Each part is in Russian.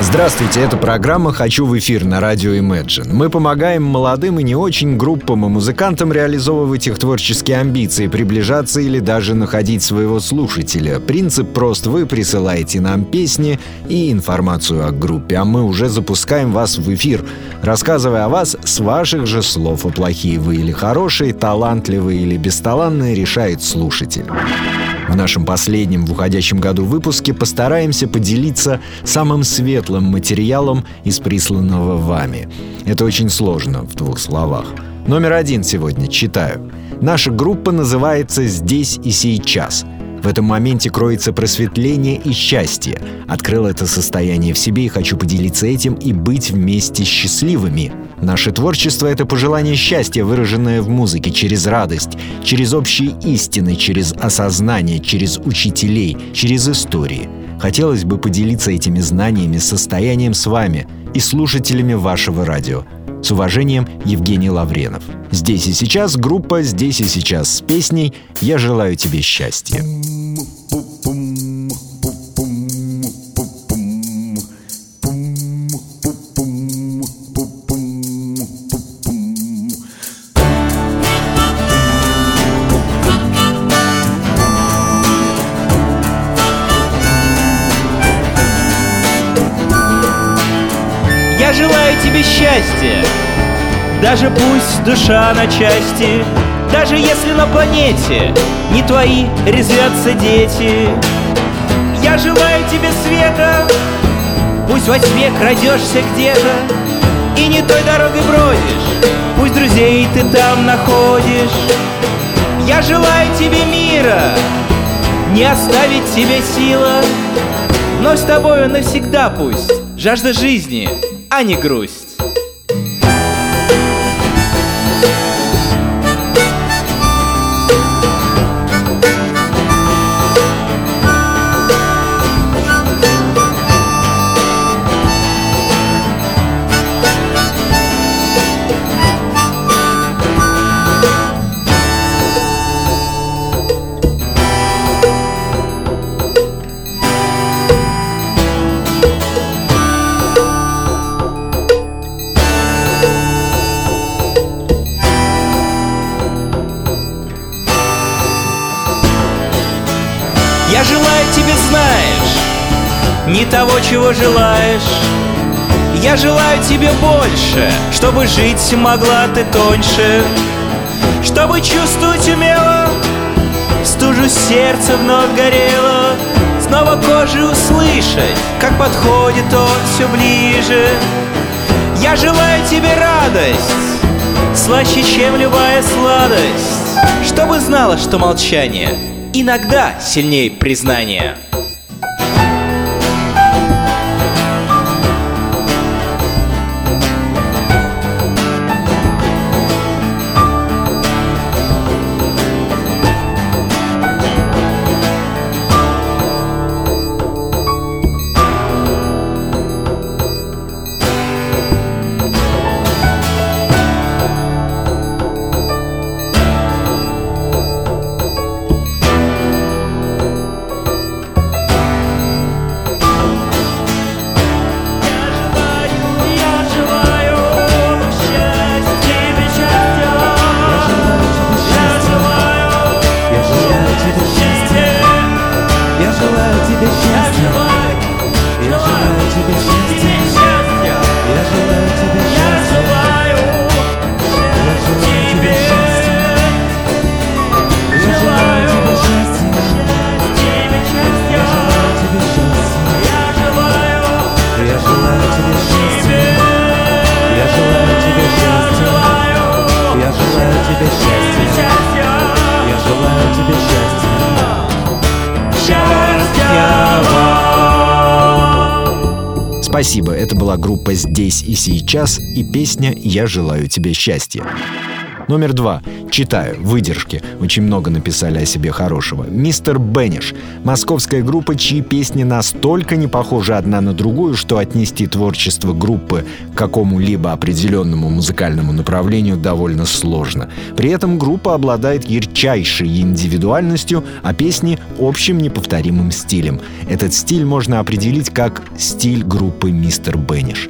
Здравствуйте, это программа «Хочу в эфир» на радио Imagine. Мы помогаем молодым и не очень группам и музыкантам реализовывать их творческие амбиции, приближаться или даже находить своего слушателя. Принцип прост. Вы присылаете нам песни и информацию о группе, а мы уже запускаем вас в эфир, рассказывая о вас с ваших же слов. А плохие вы или хорошие, талантливые или бесталанные решает слушатель. В нашем последнем в уходящем году выпуске постараемся поделиться самым светлым материалом из присланного вами. Это очень сложно в двух словах. Номер один сегодня читаю. Наша группа называется «Здесь и сейчас». В этом моменте кроется просветление и счастье. Открыл это состояние в себе и хочу поделиться этим и быть вместе счастливыми. Наше творчество — это пожелание счастья, выраженное в музыке через радость, через общие истины, через осознание, через учителей, через истории. Хотелось бы поделиться этими знаниями, состоянием с вами и слушателями вашего радио. С уважением, Евгений Лавренов. Здесь и сейчас группа «Здесь и сейчас» с песней «Я желаю тебе счастья». Я желаю тебе счастья. Даже пусть душа на части Даже если на планете Не твои резвятся дети. Я желаю тебе света Пусть во тьме крадешься где-то И не той дорогой бродишь Пусть друзей ты там находишь. Я желаю тебе мира Не оставить тебе сила Но с тобою навсегда пусть Жажда жизни а не грусть. Я желаю тебе, знаешь, не того, чего желаешь. Я желаю тебе больше, чтобы жить могла ты тоньше, чтобы чувствовать умела, стужу сердца вновь горело, снова кожей услышать, как подходит он все ближе. Я желаю тебе радость, слаще, чем любая сладость, чтобы знала, что молчание — иногда сильнее признания. Спасибо, это была группа «Здесь и сейчас» и песня «Я желаю тебе счастья». Номер два. Читаю. Выдержки. Очень много написали о себе хорошего. Мистер Бенниш. Московская группа, чьи песни настолько не похожи одна на другую, что отнести творчество группы к какому-либо определенному музыкальному направлению довольно сложно. При этом группа обладает ярчайшим ярчайшей индивидуальностью, а песни — общим неповторимым стилем. Этот стиль можно определить как стиль группы «Мистер Бенниш».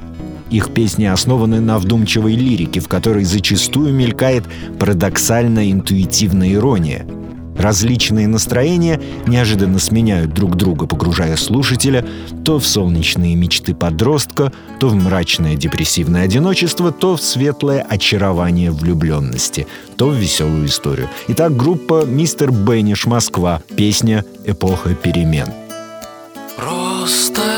Их песни основаны на вдумчивой лирике, в которой зачастую мелькает парадоксально-интуитивная ирония — Различные настроения неожиданно сменяют друг друга, погружая слушателя то в солнечные мечты подростка, то в мрачное депрессивное одиночество, то в светлое очарование влюбленности, то в веселую историю. Итак, группа «Мистер Бенниш Москва», песня «Эпоха перемен». Просто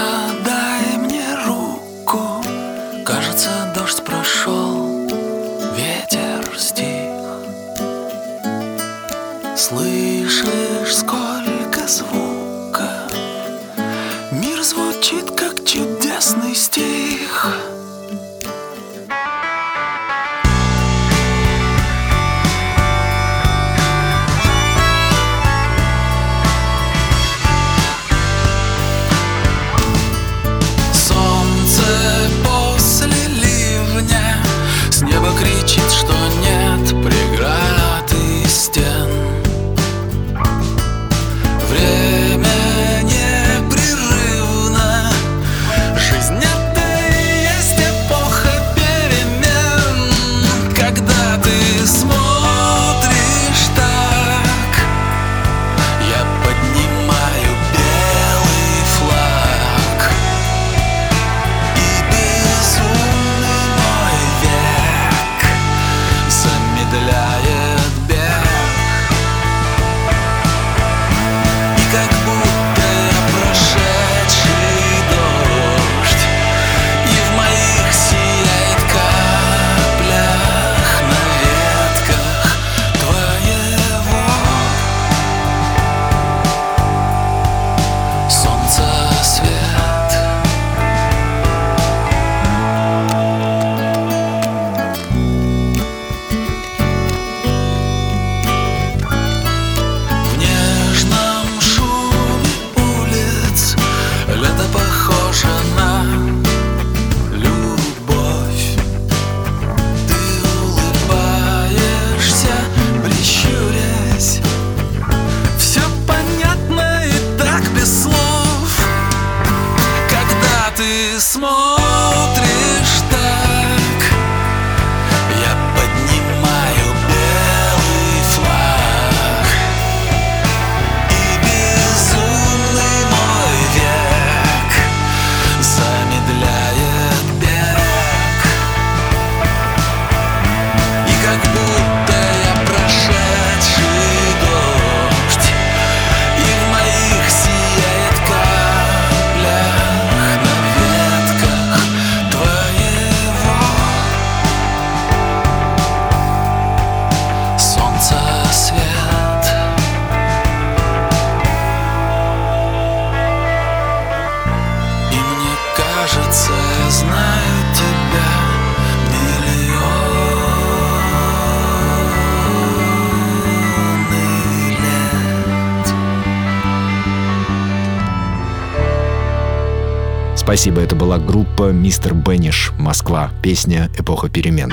Спасибо, это была группа «Мистер Бенниш. Москва». Песня «Эпоха перемен».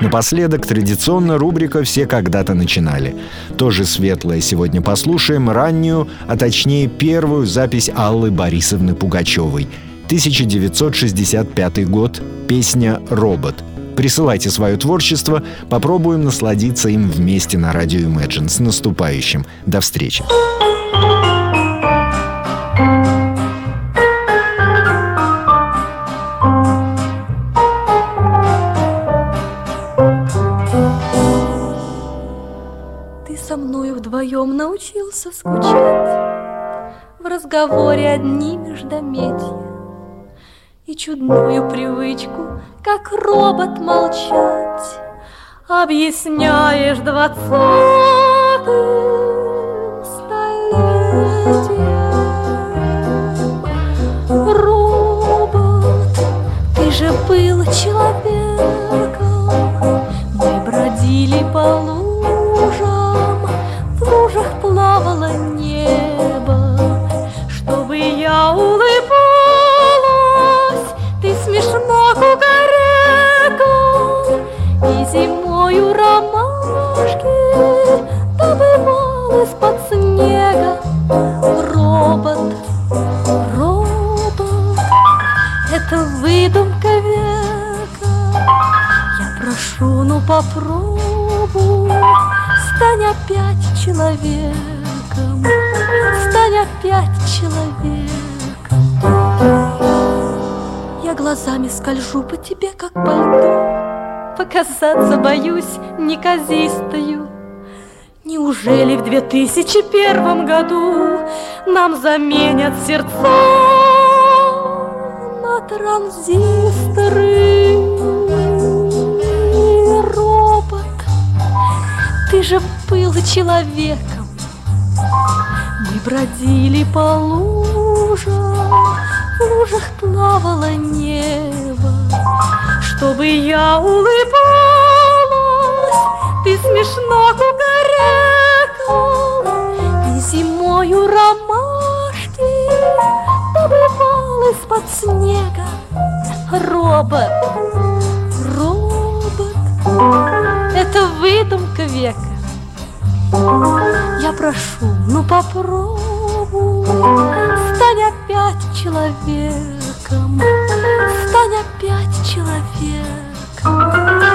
Напоследок, традиционно рубрика «Все когда-то начинали». Тоже светлое сегодня послушаем раннюю, а точнее первую запись Аллы Борисовны Пугачевой. 1965 год. Песня «Робот». Присылайте свое творчество, попробуем насладиться им вместе на радио Imagine. С наступающим. До встречи. Вдвоем научился скучать? В разговоре одни междометия И чудную привычку, как робот молчать. Объясняешь двадцатым столетием. Робот, ты же был человеком попробуй. Стань опять человеком. Стань опять человеком. Я глазами скольжу по тебе, как по льду. Показаться боюсь неказистою. Неужели в 2001 году Нам заменят сердца транзисторы ты же был человеком. Мы бродили по лужам В лужах плавало небо. Чтобы я улыбалась Ты смешно кукарекал И зимою ромашки Добывал из-под снега. Робот, выдумка века. Я прошу, ну попробуй, стань опять человеком, стань опять человеком.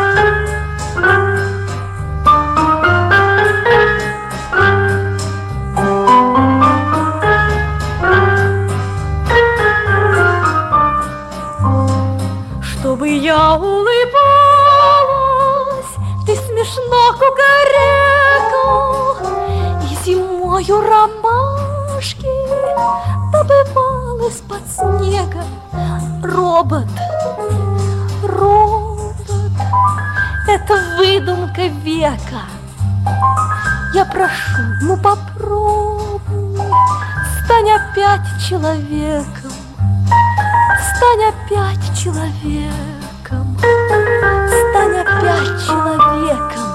снега. Робот, робот, это выдумка века. Я прошу, ну попробуй, стань опять человеком, стань опять человеком, стань опять человеком.